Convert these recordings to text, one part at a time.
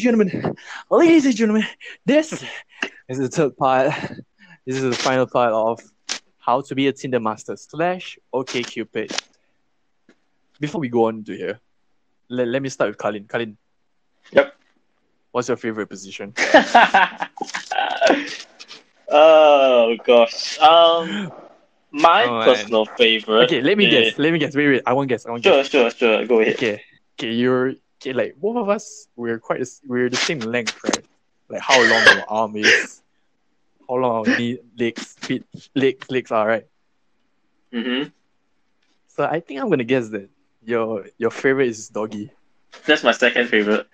gentlemen, ladies and gentlemen, this is the third part. This is the final part of how to be a Tinder master slash OkCupid. Before we go on to here, let, let me start with Kalin. Kalin. Yep. What's your favorite position? oh gosh. Um, my Oh, personal favorite. Okay, let me is- guess. Let me guess. Wait, wait. I won't guess. I won't guess. Sure, sure, sure. Go ahead. Okay, okay. You're okay. Like both of us, we're quite. We're the same length, right? Like how long our arm is, how long our knee, legs, feet, legs, legs are, right? Mm-hmm. So I think I'm gonna guess that your your favorite is doggy. That's my second favorite.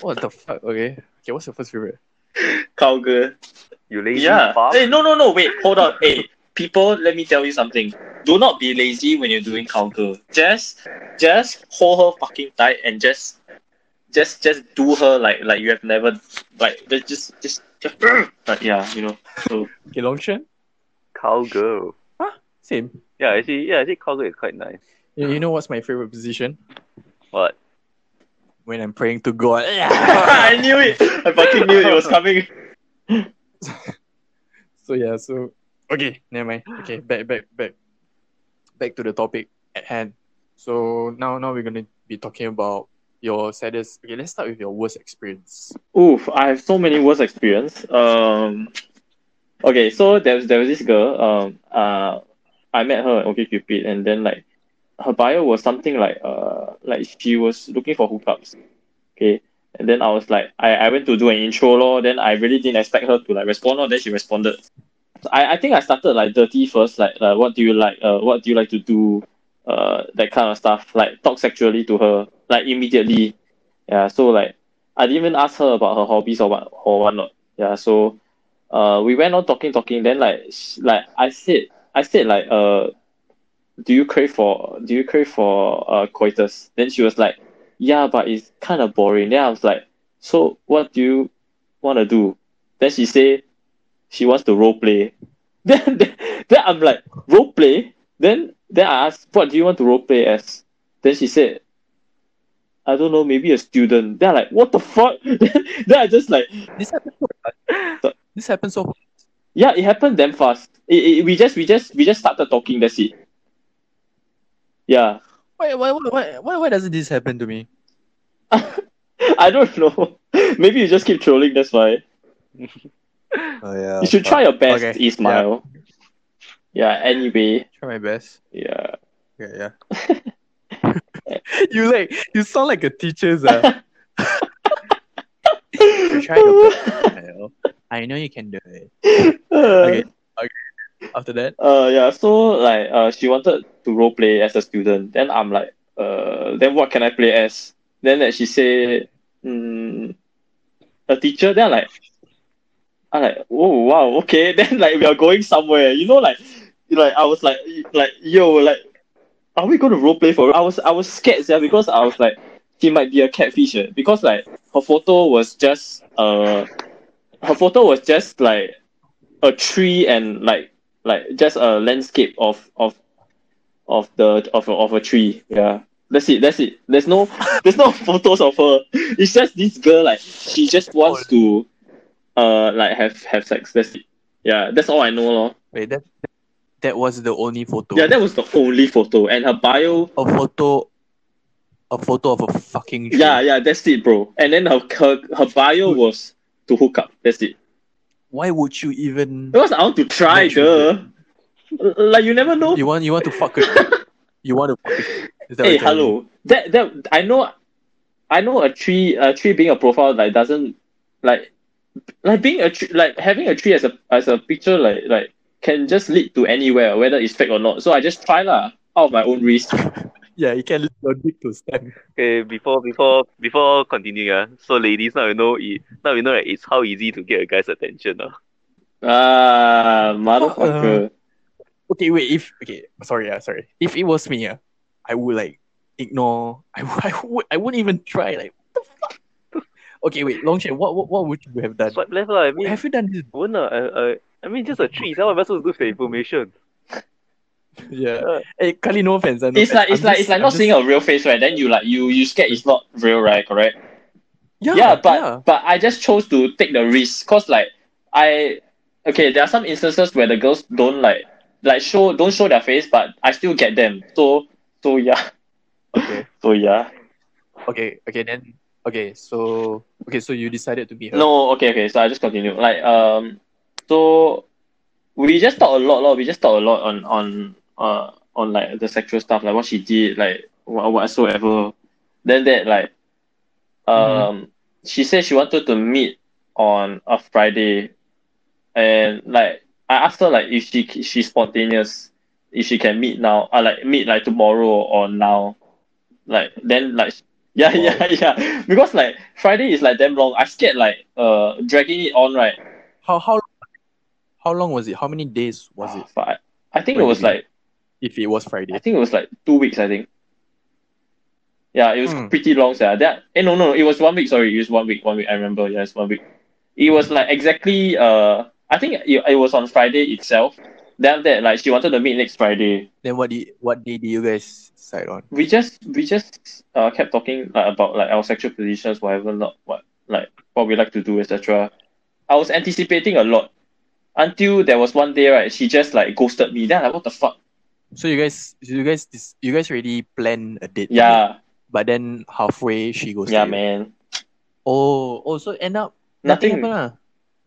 What the fuck? Okay. Okay. What's your first favorite? Cowgirl. You lazy Yeah. fuck. Hey, no, no, no. Wait, hold on. Hey, people, let me tell you something. Do not be lazy when you're doing cowgirl. Just, just hold her fucking tight and just, just, just do her like, like you have never, like, just, just, just, just but yeah, you know. So Okay, Longshan. Cowgirl. Same. Yeah, actually, yeah, actually, cowgirl is quite nice. You, you know what's my favorite position? What? When I'm praying to God. I knew it. I fucking knew it was coming. So yeah, so okay, never mind. Okay, back back back back to the topic at hand. So now now we're gonna be talking about your saddest okay, let's start with your worst experience. Oof, I have so many worst experience. Um, okay, so there was there was this girl. Um, uh, I met her at OkCupid, and then like her bio was something like uh like she was looking for hookups. Okay, and then I was like I, I went to do an intro lor. Then I really didn't expect her to like respond. Or then she responded. So I, I think I started like dirty first. Like uh, what do you like? Uh, what do you like to do? Uh, that kind of stuff. Like talk sexually to her like immediately. Yeah, so like I didn't even ask her about her hobbies or what or whatnot. Yeah, so uh, we went on talking, talking. Then like like I said, I said like uh, do you crave for do you crave for uh coitus? Then she was like, yeah, but it's kind of boring. Then I was like, so what do you want to do? Then she say she wants to role play. Then then, then I'm like role play. Then then I asked, what do you want to role play as? Then she said, I don't know, maybe a student. Then I'm like, what the fuck? then I just like, This happened so fast. This happened so fast. yeah, it happened damn fast. It, it, we just we just we just started talking. That's it. Yeah, why why why why why, why doesn't this happen to me? I don't know. Maybe you just keep trolling. That's why. Oh yeah. You should try your best, Okay, Ismail. Yeah. Anyway. Try my best. Yeah. Yeah, yeah. you like you sound like a teacher, uh. You try your best. Kyle. I know you can do it. Okay. okay. After that, Uh yeah, so like uh she wanted to role play as a student. Then I'm like, uh then what can I play as? Then like, she say, mm, a teacher. Then I'm like, I'm like, oh wow, okay. Then like we are going somewhere. You know, like like I was like like yo like, are we going to role play for? I was I was scared yeah because I was like she might be a catfish eh, because like her photo was just uh her photo was just like a tree and like like just a landscape of of of the of a, of a tree. Yeah, that's it. That's it. There's no there's no photos of her. It's just this girl like she just wants to uh like have have sex. That's it. Yeah, that's all I know, lor. wait that that was the only photo. Yeah, that was the only photo, and her bio. a photo, a photo of a fucking tree. Yeah, yeah, that's it, bro. And then her her, her bio was to hook up. That's it. Why would you even? Because I want to try, duh. Like you never know. You want you want to fuck it? You want to fuck it? Hey, hello. That that I know, I know a tree. A tree being a profile like doesn't like like being a tree like having a tree as a as a picture like like can just lead to anywhere whether it's fake or not. So I just try lah out of my own risk. Yeah, you can leave your dick to stand. Okay, before before before continuing, uh, so ladies now you know it now you know that it's how easy to get a guy's attention. Uh. Ah, motherfucker. Okay, wait. If okay, sorry, yeah, sorry. If it was me, yeah, I would like ignore. I, would- I would I wouldn't even try. Like the fuck? Okay, wait, Longshan, what, what what would you have done? Swipe left lah. I mean, Have you done this? won't uh, I, I, I mean just a tree. How am I supposed to do for information? Yeah. Uh, Hey, Kali, no offense. no It's like it's I'm like just- it's like I'm not just- seeing a real face, right? Then you like you you scared it's not real, right? Correct. Yeah, yeah, but yeah. but I just chose to take the risk because like I okay, there are some instances where the girls don't like like show don't show their face, but I still get them. So so yeah, Okay, so yeah. okay, okay. Then okay, so okay, so you decided to be her. No, okay, okay. So I just continue. Like um, so we just talk a lot, lot. We just talk a lot on on uh on like the sexual stuff, like what she did, like what whatsoever. Then that like um, she said she wanted to meet on a Friday, and like I asked her like if she she's spontaneous, if she can meet now, uh, like meet like tomorrow or now, like then like yeah yeah yeah because like Friday is like damn long. I scared like uh dragging it on right. How how how long was it? How many days was it? But I, I think it was like If it was Friday. I think it was like two weeks. I think. Yeah, it was Hmm. pretty long. Yeah, that eh, no no it was one week. Sorry, it was one week. One week. I remember. Yeah, it's one week. It was like exactly uh I think it, it was on Friday itself. Then after that like she wanted to meet next Friday. Then what did what day did you guys decide on? We just we just uh kept talking like, about like our sexual positions, whatever, not what like what we like to do, etc. I was anticipating a lot until there was one day right. She just like ghosted me. Then I'm like what the fuck? So you guys you guys you guys already planned a date. Yeah, But then halfway she goes. yeah, man. Oh, oh, so end up nothing, Nothing. happened. ah.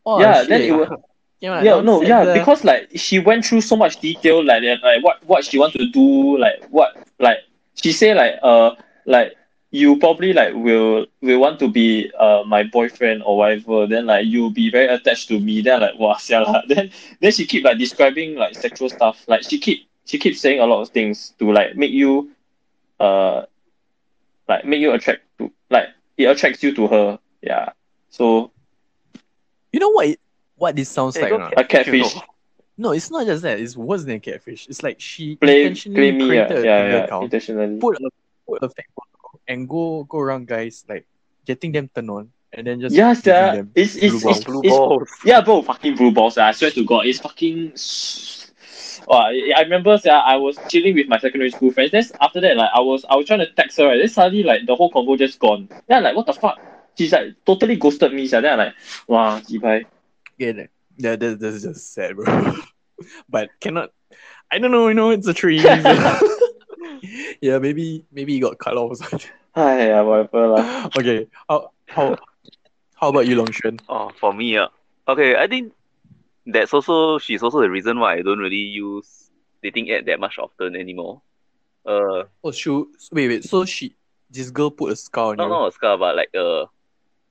Oh, Yeah, then it was Yeah, yeah, no, yeah, lah. because like she went through so much detail, like like what what she want to do, like what like she say like uh like you probably like will will want to be uh my boyfriend or whatever. Then like you'll be very attached to me. Then like wow, lah. Then then she keep like describing like sexual stuff. Like she keep she keeps saying a lot of things to like make you uh like make you attract to like it attracts you to her. Yeah. So You know what? It, what this sounds Hey, like? go a catfish. No, it's not just that. It's worse than a catfish. It's like she Play intentionally play me, created a yeah, Tinder yeah, account, intentionally. put a put a fake photo, and go go around guys like getting them turned on, and then just Yeah, giving It's it's, blue it's, balls. Blue it's balls. yeah, bro, fucking blue balls. I swear to God, it's fucking. Wow, oh, I remember, sia, I was chilling with my secondary school friends. Then after that, like I was I was trying to text her, right? Then suddenly like the whole convo just gone. Then I'm like, what the fuck? She's like totally ghosted me, sia. Then I'm like, wow, jibai. Yeah, that, that, that that's just sad, bro. but cannot. I don't know. You know, it's a tree. yeah, maybe maybe he got cut off or something. Hi, yeah, whatever lah. okay, how how how about you, Longshan? Oh, for me, uh, okay, I think that's also she's also the reason why I don't really use dating app that much often anymore. Uh, Oh, shoot. Wait, wait. So she, this girl put a scar on not you. not a scar, but like a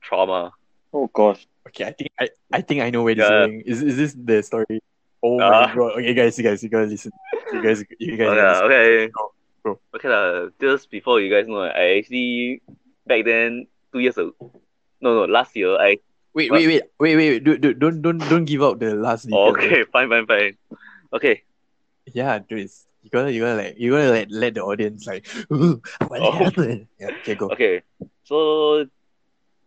trauma. Oh gosh. Okay, I think I, I think I know where this Yeah. is going. Is is this the story? Oh Ah. my god. Okay, guys, you guys, you guys listen. You guys, you guys. Okay, listen. okay. Go. Okay, lah. Just before you guys know, I actually back then two years ago. No, no, last year I. Wait, What? wait, wait, wait, wait, wait. Dude, dude, don't, don't, don't give out the last detail. Oh, okay, fine, fine, fine. Okay, Yeah, dude, it's, you gotta, you gotta like, you gotta like let the audience like, what Oh. happened? Yeah, okay, go. okay. So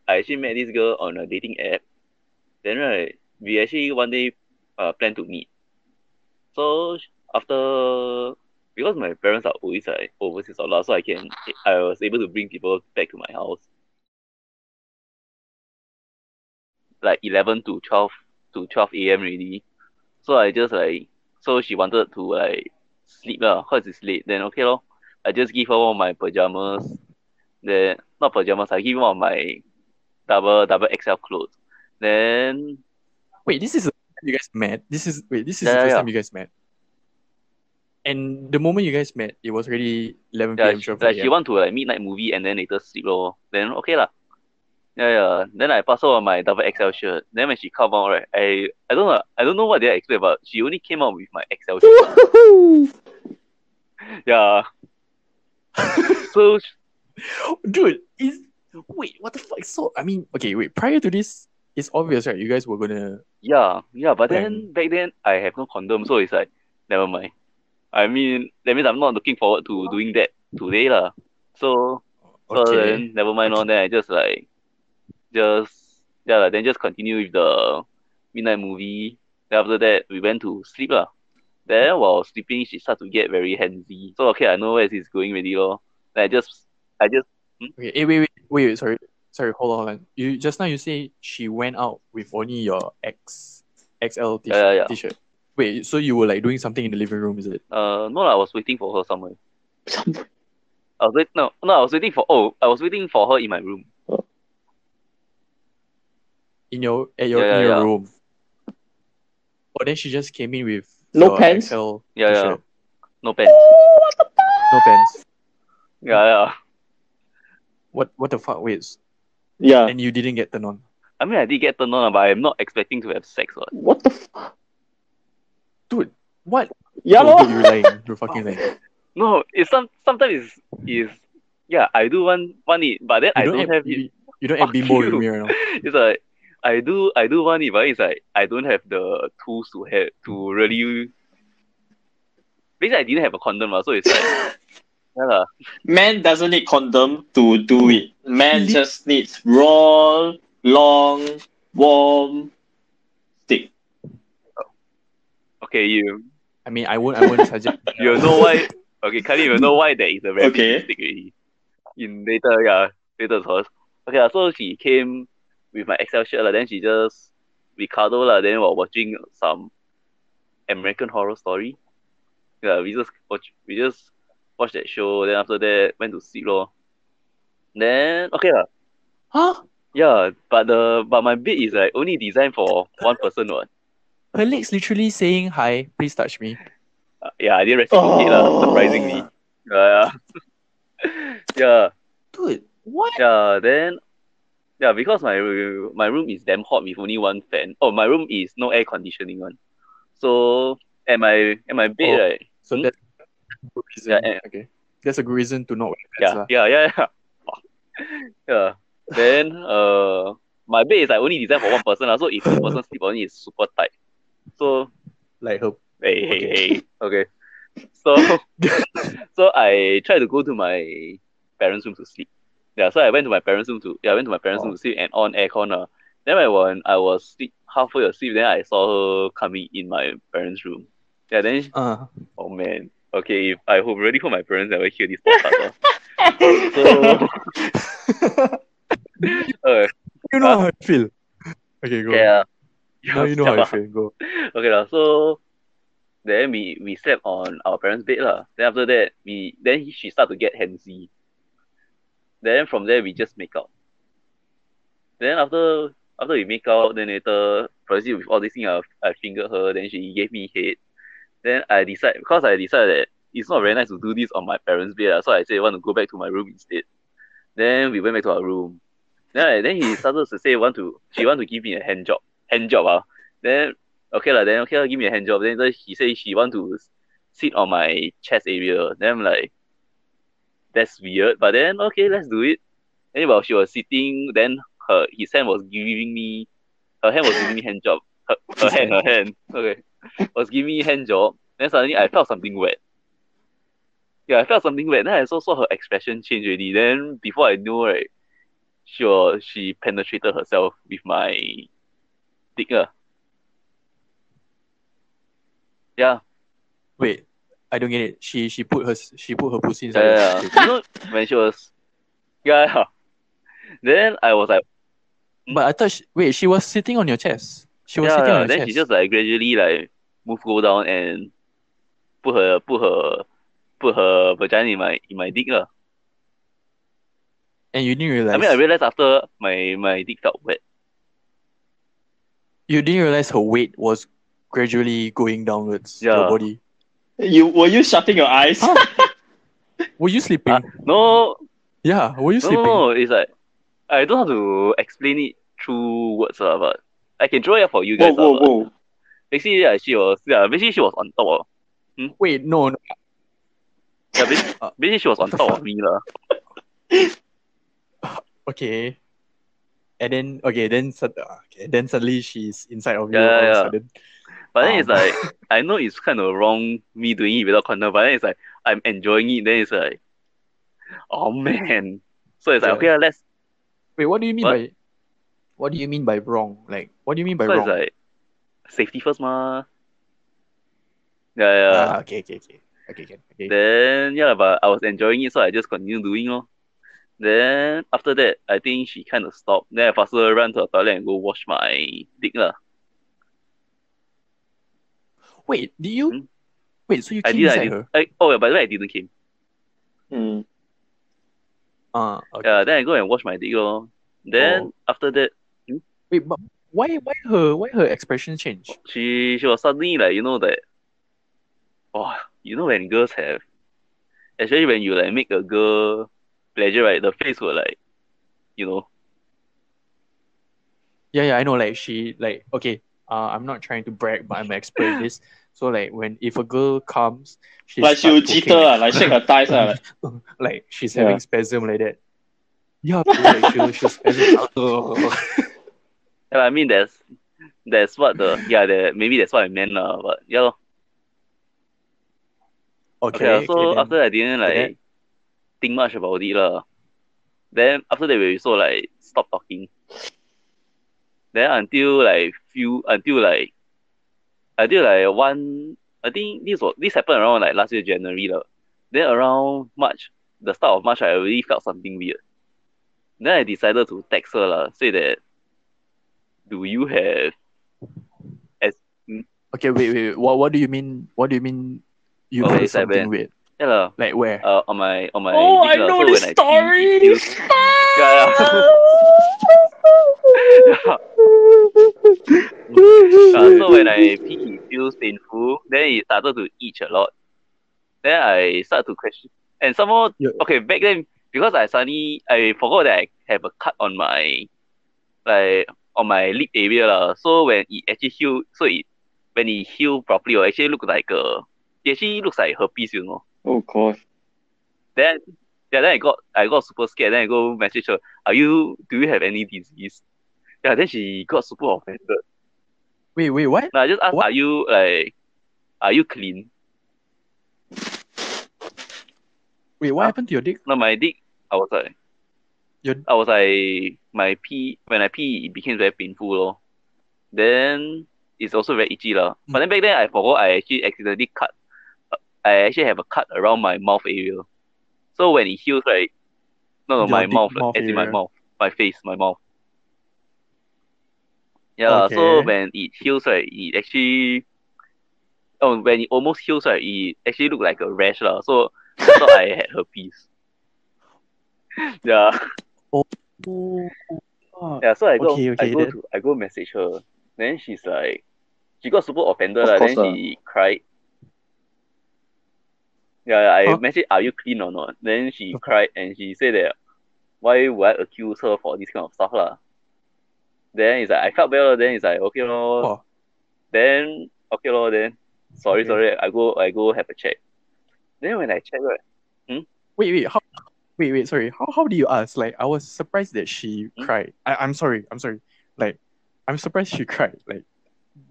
I actually met this girl on a dating app. Then right, we actually one day uh plan to meet. So after because my parents are always like overseas a lot, so I can I was able to bring people back to my house. Like eleven to twelve to twelve AM really. So I just like so she wanted to like sleep lah, cause it's late. Then okay lor. I just give her one of my pajamas. Then not pajamas, I give her one of my double double XL clothes. Then Wait, this is the first time you guys met. This is wait, this is Yeah, the first yeah. time you guys met. And the moment you guys met, it was already 11 yeah, p.m. she, 12 like she want to like midnight movie and then later sleep lor. Then okay lah. Yeah, yeah. Then I pass her on my double XL shirt. Then when she come out, right, I I don't know I don't know what they expect, but she only came out with my XL shirt. yeah. so Dude, is wait, what the fuck? So I mean, okay, wait. Prior to this, it's obvious, right? You guys were gonna. Yeah, yeah, but Bang. then back then I have no condom, so it's like never mind. I mean, that means I'm not looking forward to doing that today lah. So, so then never mind on. Then I just like, just yeah, lah, then just continue with the midnight movie. Then after that we went to sleep lah. Then while sleeping, she started to get very handsy. So okay, I know where she's going already lor. Then I just, I just Okay. eh, wait, wait, wait, wait. Sorry, Sorry, hold on. hold on. You just now you say she went out with only your ex, XL t-shirt. Yeah, yeah, yeah. t-shirt. Wait, so you were like doing something in the living room, is it? Uh, no, I was waiting for her somewhere. Some- I was wait, no, no, I was waiting for. Oh, I was waiting for her in my room. In your at your Yeah, in your yeah. room. Oh, then she just came in with No pants? XL Yeah, yeah. t-shirt. No pants. No pants. Yeah, yeah. What what the fuck? Wait, Yeah. and you didn't get turned on. I mean, I did get turned on, but I'm not expecting to have sex. What? What the fuck? Dude, what? Yeah, oh, dude, you're lying. You're fucking lying. No, it's some sometimes is is yeah. I do want want it, but then You I don't, don't have, have it. you, you don't have Fuck bimbo with you. me right now. It's like I do I do want it, but it's like I don't have the tools to have to really. Basically, I didn't have a condom, so it's like yeah, lah. Man doesn't need condom to do it. Man just needs raw, long, warm Okay, you I mean, I won't. I won't suggest. you know why? Okay, Kali, you know why there is a very Okay. big mistake. In later, yeah, later course. Okay, lah, so she came with my XL shirt, lah, then she just Ricardo, lah, then while watching some American Horror Story. Yeah, we just watch, we just watched that show, then after that went to sleep, lor. Then, okay, lah. Huh? Yeah, but the but my bed is like only designed for one person, what? Her legs literally saying hi. Please touch me. Uh, yeah, I didn't lah, Oh. surprisingly. Yeah, yeah. Dude, what? Yeah, then yeah, because my my room is damn hot with only one fan. Oh, my room is no air conditioning one. So at my at my bed, Oh. right? So Hmm? that's a good reason. Yeah. Okay. That's a good reason to not wear pants. Yeah, yeah, yeah, yeah. Yeah. Then uh my bed is like only designed for one person, so if two person sleep on it, it's super tight. So Like her. hey, hey, Okay. hey. Okay. So so I tried to go to my parents' room to sleep. Yeah, so I went to my parents' room to yeah, I went to my parents' room to sleep and on aircon. Uh. Then I was, I was sleep, halfway asleep, then I saw her coming in my parents' room. Yeah, then Uh, oh man. Okay, if I hope really hope my parents never hear this podcast. uh. So uh, you know how I feel. Okay, go. yeah. Now you know how I feel. Go. Okay lah, so then we we slept on our parents' bed lah. Then after that, we then she start to get handsy. Then from there we just make out. Then after after we make out, then later proceed with all these things. I, I fingered her. Then she gave me head. Then I decide because I decided that it's not very nice to do this on my parents' bed. lah, So I said I want to go back to my room instead. Then we went back to our room. Then then he started to say want to she want to give me a hand job hand job ah. Then okay lah, then okay lah, give me a hand job. Then he said she want to sit on my chest area. Then I'm like, that's weird. But then okay, let's do it. Then while she was sitting, then her his hand was giving me, her hand was giving me hand job. Her, her hand, her hand. Okay, was giving me hand job. Then suddenly I felt something wet. Yeah, I felt something wet. Then I also saw her expression change already. Then before I knew, right, she was, she penetrated herself with my ah. Yeah, Wait, I don't get it. She she put her she put her pussy inside. yeah. yeah. you know when she was, yeah, yeah. Then I was like, But I thought she, wait, she was sitting on your chest. She was yeah, sitting yeah. on your Then chest. she just like gradually like move go down and put her put her put her vagina in my in my dick lah. and you didn't realize. I mean I realized after my my dick felt wet. You didn't realize her weight was gradually going downwards. Yeah. Your body. You were you shutting your eyes? Huh? Were you sleeping? Ah, No, yeah. Were you no, sleeping? no, it's like I don't have to explain it through words lah, but I can draw it for you guys. whoa, lah, but whoa. Basically, yeah, she was yeah, basically she was on top of Wait, no, no. yeah, basically, Uh, basically she was on top of me lah. Okay. And then okay, then okay, then suddenly she's inside of you Yeah, all of a yeah. sudden. But then it's Um. like I know it's kind of wrong me doing it without condom, but then it's like I'm enjoying it. Then it's like, oh man. So it's like Yeah. okay, let's. Wait, what do you mean What? by what do you mean by wrong? Like what do you mean by So wrong? it's like safety first, ma. Yeah, yeah. Ah, okay, okay, okay. Okay, okay. okay. Then yeah, but I was enjoying it, so I just continue doing it. Then after that, I think she kind of stopped. Then I faster run to the toilet and go wash my dick lah. Wait, did you? Hmm? Wait, so you I came did, I did. her? I, oh, yeah, by the way, I didn't came. Hmm. Ah, okay. Yeah, then I go and wash my dick lor. Then Oh. after that, Wait, but why, why her, why her expression change? she she was suddenly like you know that, oh, you know when girls have, especially when you like make a girl pleasure, right? The face will like, you know, Yeah, yeah, I know. Like she, like okay. Uh, I'm not trying to brag, but I'm an expert in this. So like when if a girl comes, she Like she will starts jitter, working, ah, like shake her thighs. ah, like, like she's Yeah. having spasm like that. Yeah, like she'll, she'll spasm. Ugh. yeah, I mean that's that's what the yeah the maybe that's what I meant lah. But yeah, okay, Okay, so okay, then. after I didn't like think much about it lah. Then after that we so like stop talking. Then until like few until like until like one I think this was this happened around like last year January lah. Then around March, the start of March I already felt something weird. Then I decided to text her lah, say that do you have as Okay, wait, wait. What, what do you mean? What do you mean? You like something weird? Yeah Like where? uh, on my on my Oh, I know so this when pee, story. Yeah, yeah. Uh, so when I pee, it feels painful. Then it started to itch a lot. Then I start to question. And some more, Yeah. okay, back then because I suddenly I forgot that I have a cut on my like on my lip area lah. So when it actually heal, so it when it heal properly, it actually look like a it actually looks like herpes, you know. Oh gosh. Then yeah, then I got I got super scared. Then I go message her, are you do you have any disease? Yeah, then she got super offended. Wait, wait, what? No, I just asked, What? are you like, are you clean? Wait, what Huh? happened to your dick? No, my dick, I was like, Your I was like, my pee, when I pee, it became very painful. Lor. Then it's also very itchy. lah. But hmm. then back then, I forgot I actually accidentally cut. I actually have a cut around my mouth area. So when it heals, right? No, no, my mouth, mouth as in my mouth, my face, my mouth. Yeah, lah, so when it heals, right, it actually, oh, when it almost heals, right, it actually looked like a rash, lah. So I thought I had herpes. Yeah. Oh, Yeah, so I go, Okay, okay, I go then- to, I go message her. Then she's like, she got super offended, Of course Then she cried. Yeah, I Huh? messaged, are you clean or not? Then she cried and she said that, why would I accuse her for this kind of stuff, lah? Then it's like, I felt lor. then it's like, okay, lor. Oh. Then, okay, lor, then, sorry, Okay. sorry, I go, I go have a check. Then when I check, right, wait, wait. How? Wait, wait. Sorry. How? How do you ask? Like, I was surprised that she Hmm? cried. I, I'm sorry. I'm sorry. Like, I'm surprised she cried. Like,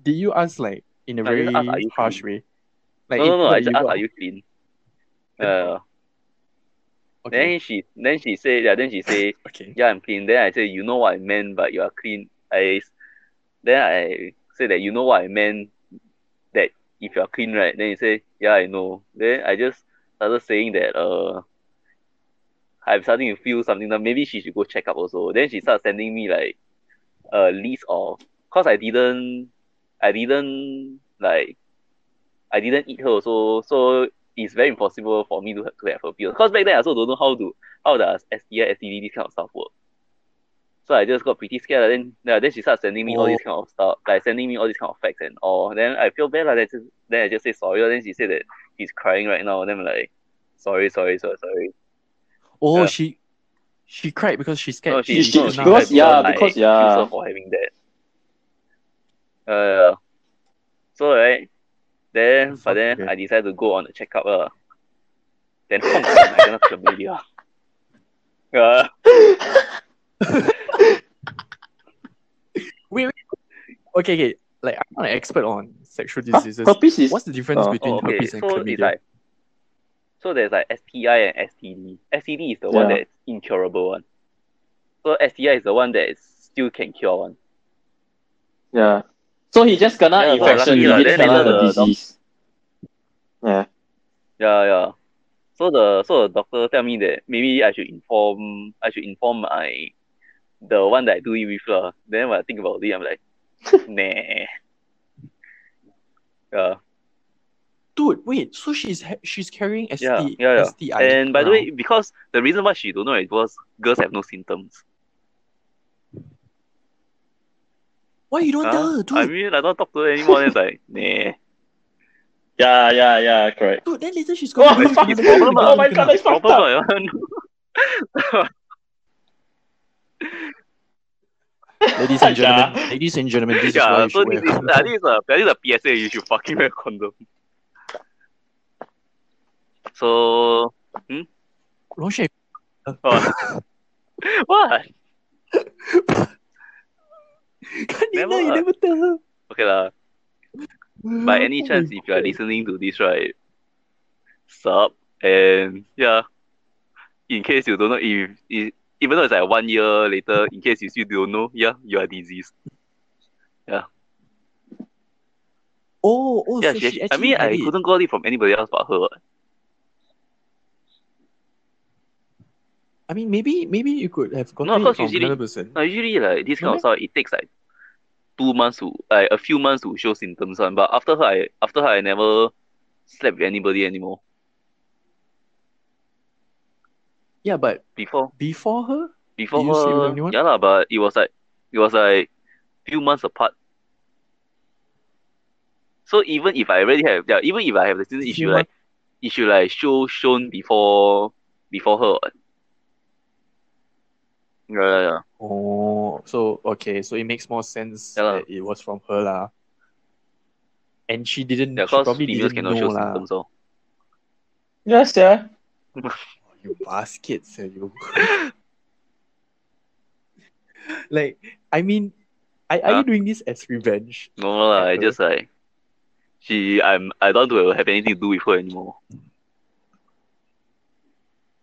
did you ask like in a very asked, "Are you harsh clean?" way? Like, no, no, no, I just asked, are you clean? Then- Uh, Okay. then she, then she said, yeah, then she say, Okay. yeah, I'm clean. Then I say, you know what I meant, but you are clean. I then I say that you know what I meant that if you're clean, right? Then you say, yeah, I know. Then I just started saying that uh I'm starting to feel something that maybe she should go check up also. Then she started sending me like a list of cause I didn't I didn't like I didn't eat her also, so it's very impossible for me to have, to have a pill. Cause back then I also don't know how to how does STI, STD, this kind of stuff work. So I just got pretty scared. Then yeah, then she started sending me all this kind of stuff, like sending me all these kind of facts and all. Then I feel bad like that. Just, then I just say sorry. Then she said that she's crying right now. Then I'm like, sorry, sorry, sorry, sorry. Oh, Yeah. she she cried because she's scared. No, she, She- no, she- she because- yeah, I because- accused yeah. for having that. Uh, so right, then but then Okay. I decided to go on a checkup. Uh. Then Hong Kong, I cannot familiar. Uh, Wait, wait. Okay, okay. Like I'm not an expert on sexual Huh? diseases. Herpes is What's the difference Oh. between oh, okay, herpes and so it's chlamydia? like so there's like STI and STD. STD is the one that's incurable one. So STI is the one that is still can cure one. yeah. So he just kena Yeah, so infection, lucky he lah. didn't Then kena the the disease. Yeah. Yeah, yeah. So the so the doctor tell me that maybe I should inform I should inform my the one that I do it with lah. Then when I think about it, I'm like, nah. Yeah, Dude, wait. So she's she's carrying ST, yeah, yeah, yeah. STI. And by the way, because the reason why she don't know it was girls have no symptoms. Why you don't Huh? tell her, dude? I mean, I don't talk to her anymore. Then it's like, nah. Yeah, yeah, yeah, correct. dude, then later she's Oh, gonna go fuck. to Problem Oh my god, that's fucked up. Ladies and gentlemen, ladies and gentlemen, this is why yeah, you so should this wear is, uh, this is a this is a PSA. You should fucking wear condom. So, Longshan. oh. what? Kanina, Never. you never tell her. Okay lah. By any Oh chance, if you are listening to this, right, sub and yeah, in case you don't know if, if even though it's like one year later, in case you still don't know, yeah, you are diseased. Yeah. Oh, oh, yeah, so she, she I mean, I couldn't got it from anybody else but her. I mean, maybe maybe you could have gotten No, of it course, from usually- another person. No, usually like this kind of stuff, it takes like two months to like a few months to show symptoms one. But after her, I after her, I never slept with anybody anymore. Yeah, but Before before her, before her, yeah but it was like it was like few months apart. So even if I already have yeah, even if I have the Few should like should like show shown before before her. What. Yeah, yeah, yeah. oh, so okay, so it makes more sense Yeah lah. that it was from her lah. And she didn't. Yeah, she cause probably females didn't cannot know show lah. symptoms. Oh. Yes, yeah. You baskets, eh, you. like, I mean, are, are Huh? you doing this as revenge? No lah, I At just like she I'm I don't want to have anything to do with her anymore.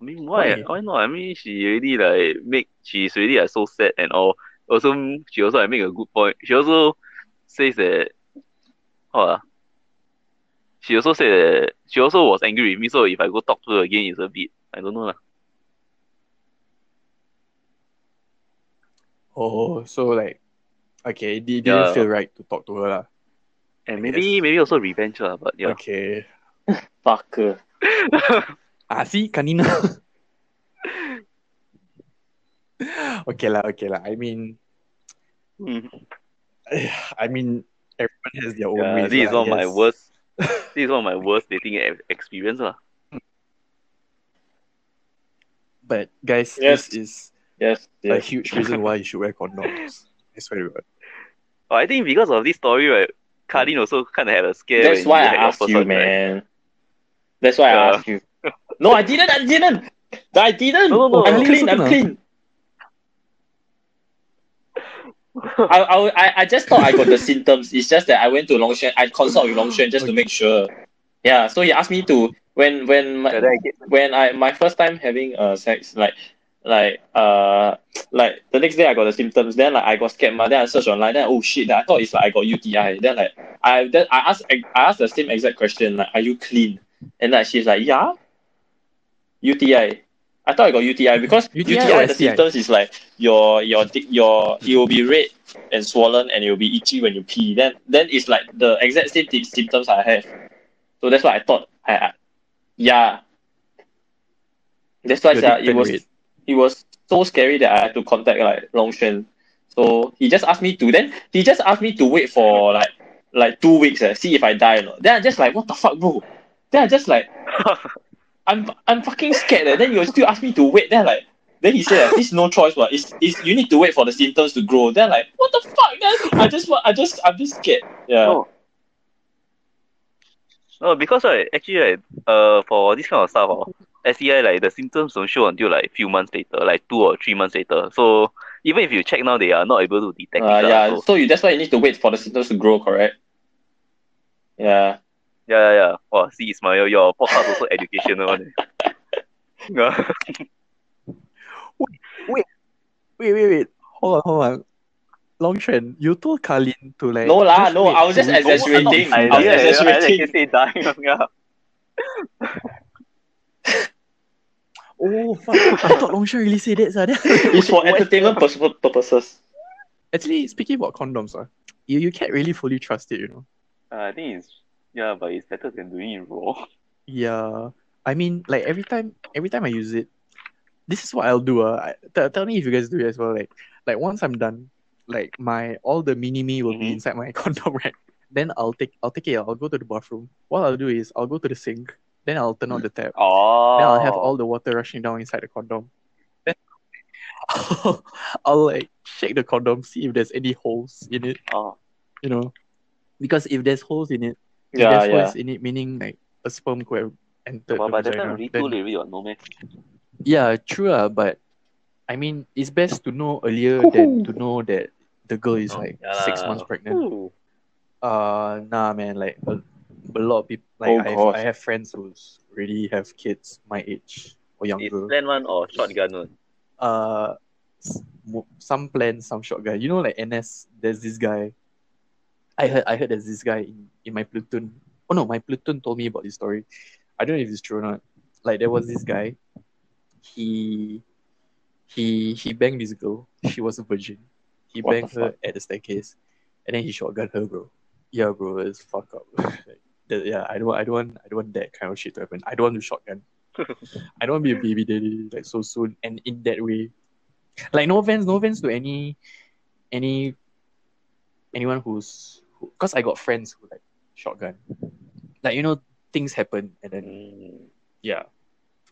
I mean why? Why? Why not? I mean she already like make she's already like so sad and all. Also she also like make a good point. She also says that oh ah, she also said that she also was angry with me, so if I go talk to her again it's a bit I don't know lah. Oh, so like, okay, it didn't Yeah. feel right to talk to her lah. And I maybe maybe also revenge lah, but yeah. Okay. Fucker. Ah, see, Kanina. okay lah, okay lah. I mean, Mm. I mean, everyone has their own Yeah, ways. this is one of my worst this is one of my worst dating experience lah. But guys, Yes. this is Yes, a huge reason why you should wear condoms. I swear to God. Oh, I think because of this story, right, Kalin also kind of had a scare. That's why I asked first you, one, right? man. That's why I Yeah. asked you. No, I didn't. I didn't. I didn't. No, no, no. I'm clean. I'm clean. I, I, I- I just thought I got the symptoms. It's just that I went to Longshan. I consult with Longshan just to make sure. Yeah. So he asked me to when when my, I get- when I my first time having uh sex like like uh like the next day I got the symptoms. Then like I got scared. Ma. Then I searched online. Then oh shit! Then I thought it's like I got UTI. Then like I then I asked I asked the same exact question like Are you clean? And like she's like Yeah. UTI. I thought I got UTI because UTI UTI, or the symptoms is like your your your it will be red and swollen and it will be itchy when you pee. Then then it's like the exact same ty- symptoms I have. So that's what I thought. I, I yeah. That's why Your it was red. it was so scary that I had to contact like Longshan. So he just asked me to then he just asked me to wait for like like two weeks eh, see if I die or not. Then I just like what the fuck bro. Then I just like I'm I'm fucking scared eh. Then you still ask me to wait. Then like then he said it's no choice but it's, it's you need to wait for the symptoms to grow. Then like what the fuck? Then I just want I just I'm just scared. Yeah. No. No, because right, actually right, uh, for this kind of stuff, oh, STI like the symptoms don't show until like a few months later, like two or three months later. So even if you check now, they are not able to detect Uh, it. yeah. so- So you that's why you need to wait for the symptoms to grow, correct? Yeah. Yeah, yeah, yeah. Wow, see, Ismail, your podcast also educational one. eh. Yeah. Wait, wait, wait. Hold on, hold on. Longshan, you told Kalin to like. No lah, no, I was just exaggerating. I, I was yeah, I, I exaggerating. can say dying. Yeah. Oh fuck! I thought Longshan really said that. So It's for entertainment purs- purposes. Actually, speaking about condoms, uh, you, you can't really fully trust it, you know. Uh, I think it's yeah, but it's better than doing it raw. Yeah, I mean, like every time, every time I use it, this is what I'll do. Uh, I, t- tell me if you guys do it as well. Like, like once I'm done, like my all the mini me will be Mhm. inside my condom rack. Then I'll take, I'll take it. I'll go to the bathroom. What I'll do is I'll go to the sink. Then I'll turn on the tap. Oh. Then I'll have all the water rushing down inside the condom. Then I'll, I'll like shake the condom, see if there's any holes in it. Oh. You know, because if there's holes in it, Yeah, there's yeah. holes in it, meaning like a sperm could have entered But, the but that vagina. time really then- too late already, what, no man. yeah, true, uh, but I mean, it's best to know earlier than to know that the girl is Oh, like yeah six months pregnant. Ooh. Uh, nah, man, like a, a lot of people, like Oh, I, have, I have friends who already have kids my age or Is younger. plan one or shotgun one? Uh, some plan, some shotgun. You know, like NS. There's this guy. I heard. I heard there's this guy in, in my platoon. Oh no, my platoon told me about this story. I don't know if it's true or not. Like there was this guy. He he he banged this girl. She was a virgin. He What banged her at the staircase, and then he shotgun her, bro. Yeah, bro, it's fuck up. like, that- yeah, I don't, I don't want, I don't want that kind of shit to happen. I don't want to shotgun. I don't want to be a baby daddy like so soon and in that way. Like no offense, no offense to any, any, anyone who's, because I got friends who like shotgun. Like you know, things happen and then Mm. yeah.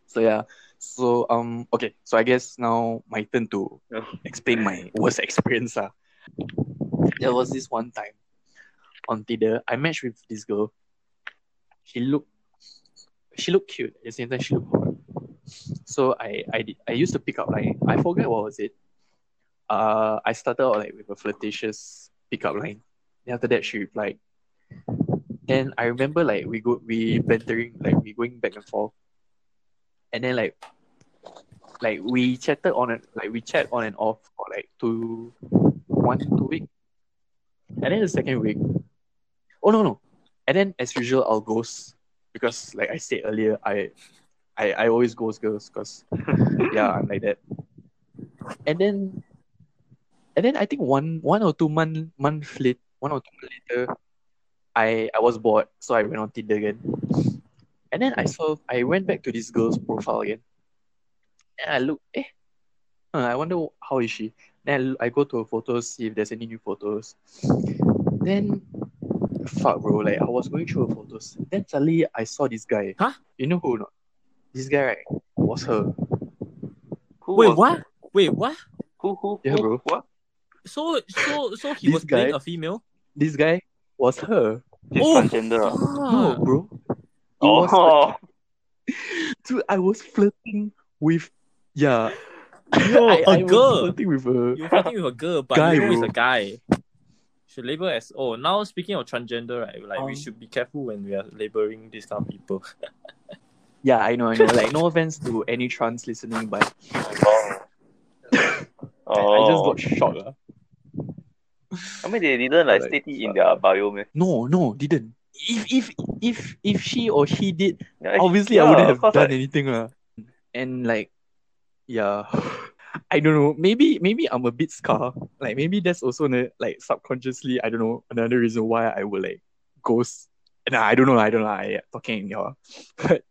So yeah. So um okay. So I guess now my turn to explain my worst experience. Uh. There was this one time on Tinder. I matched with this girl. She looked she looked cute. At the same time she looked hot. So I I did, I used to pick up line. I forget what was it. Uh I started out like with a flirtatious pickup line. Then after that she replied. Then I remember like we go we bantering like we going back and forth. And then like like we chatted on it like we chat on and off for like two one two week. And then the second week oh no no. And then as usual I'll ghost because like I said earlier I I, I always ghost girls because yeah I'm like that. And then and then I think one one or two month month late one or two months later I I was bored so I went on Tinder again. And then I saw I went back to this girl's profile again. And I look, eh, I wonder how is she. Then I, I go to her photos, see if there's any new photos. Then, fuck, bro, like I was going through her photos. Then suddenly I saw this guy. Huh? You know who? Not? This guy, right, was her. Who Wait, was- what? Wait, what? Who, who, Yeah, who, bro. What? So, so, so he This was playing a female? This guy was her. He's Oh, transgender. ah. No, bro. It Oh, Dude, I was flirting with, yeah. Yo, I, a I was girl. flirting with her. You're fighting with a girl, but Guy, you know it's a guy. Should label as oh now speaking of transgender, right? Like we Um, should be careful when we are labeling these kind of people. Yeah, I know, I know. Like, no offense to any trans listening, but oh. I, oh. I just got shocked. I mean, they didn't like Like, state it in their bio, man. No, no, didn't. If if if if she or he did, Yeah, obviously I wouldn't have course, done like- anything. Uh. And like, yeah, I don't know. Maybe maybe I'm a bit scar. Like maybe that's also na- like subconsciously. I don't know another reason why I would like ghost. Nah, I don't know. I don't know. I talking in your, but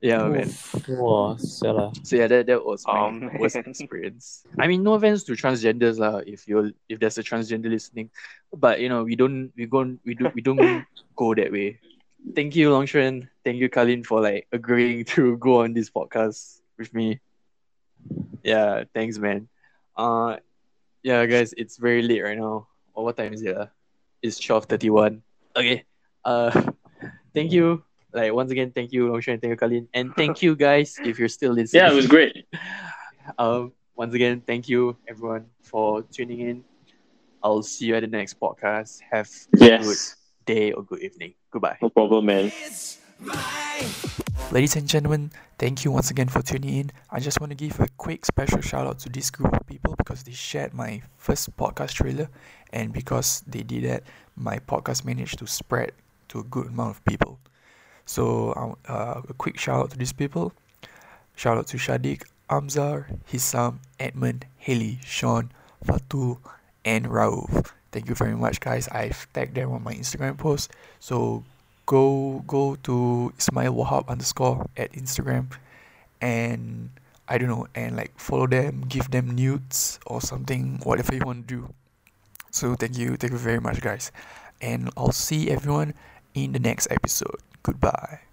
yeah, man. Wow, Sarah. So yeah, that, that was my Oh, man. worst experience. I mean, no offense to transgenders lah. If you're if there's a transgender listening, but you know we don't we go we do we don't go that way. Thank you, Longshan. Thank you, Kalin, for like agreeing to go on this podcast with me. Yeah, thanks, man. Uh, yeah, guys, it's very late right now. Or what time is it? Uh? It's twelve thirty one. Okay. Uh, thank you. Like once again, thank you, Longshan. Thank you, Kalin, and thank you guys if you're still listening. Yeah, it was great. Um, once again, thank you everyone for tuning in. I'll see you at the next podcast. Have a good day or good evening. Goodbye. No problem, man. Ladies and gentlemen, thank you once again for tuning in. I just want to give a quick special shout out to this group of people because they shared my first podcast trailer, and because they did that, my podcast managed to spread to a good amount of people. So, uh, uh, a quick shout out to these people. Shout out to Shadik, Amzar, Hisam, Edmund, Haley, Sean, Fatul, and Rauf. Thank you very much, guys. I've tagged them on my Instagram post. So go go to Ismail Wahab underscore at Instagram and I don't know and like follow them, give them nudes or something, whatever you want to do. So thank you, thank you very much guys. And I'll see everyone in the next episode. Goodbye.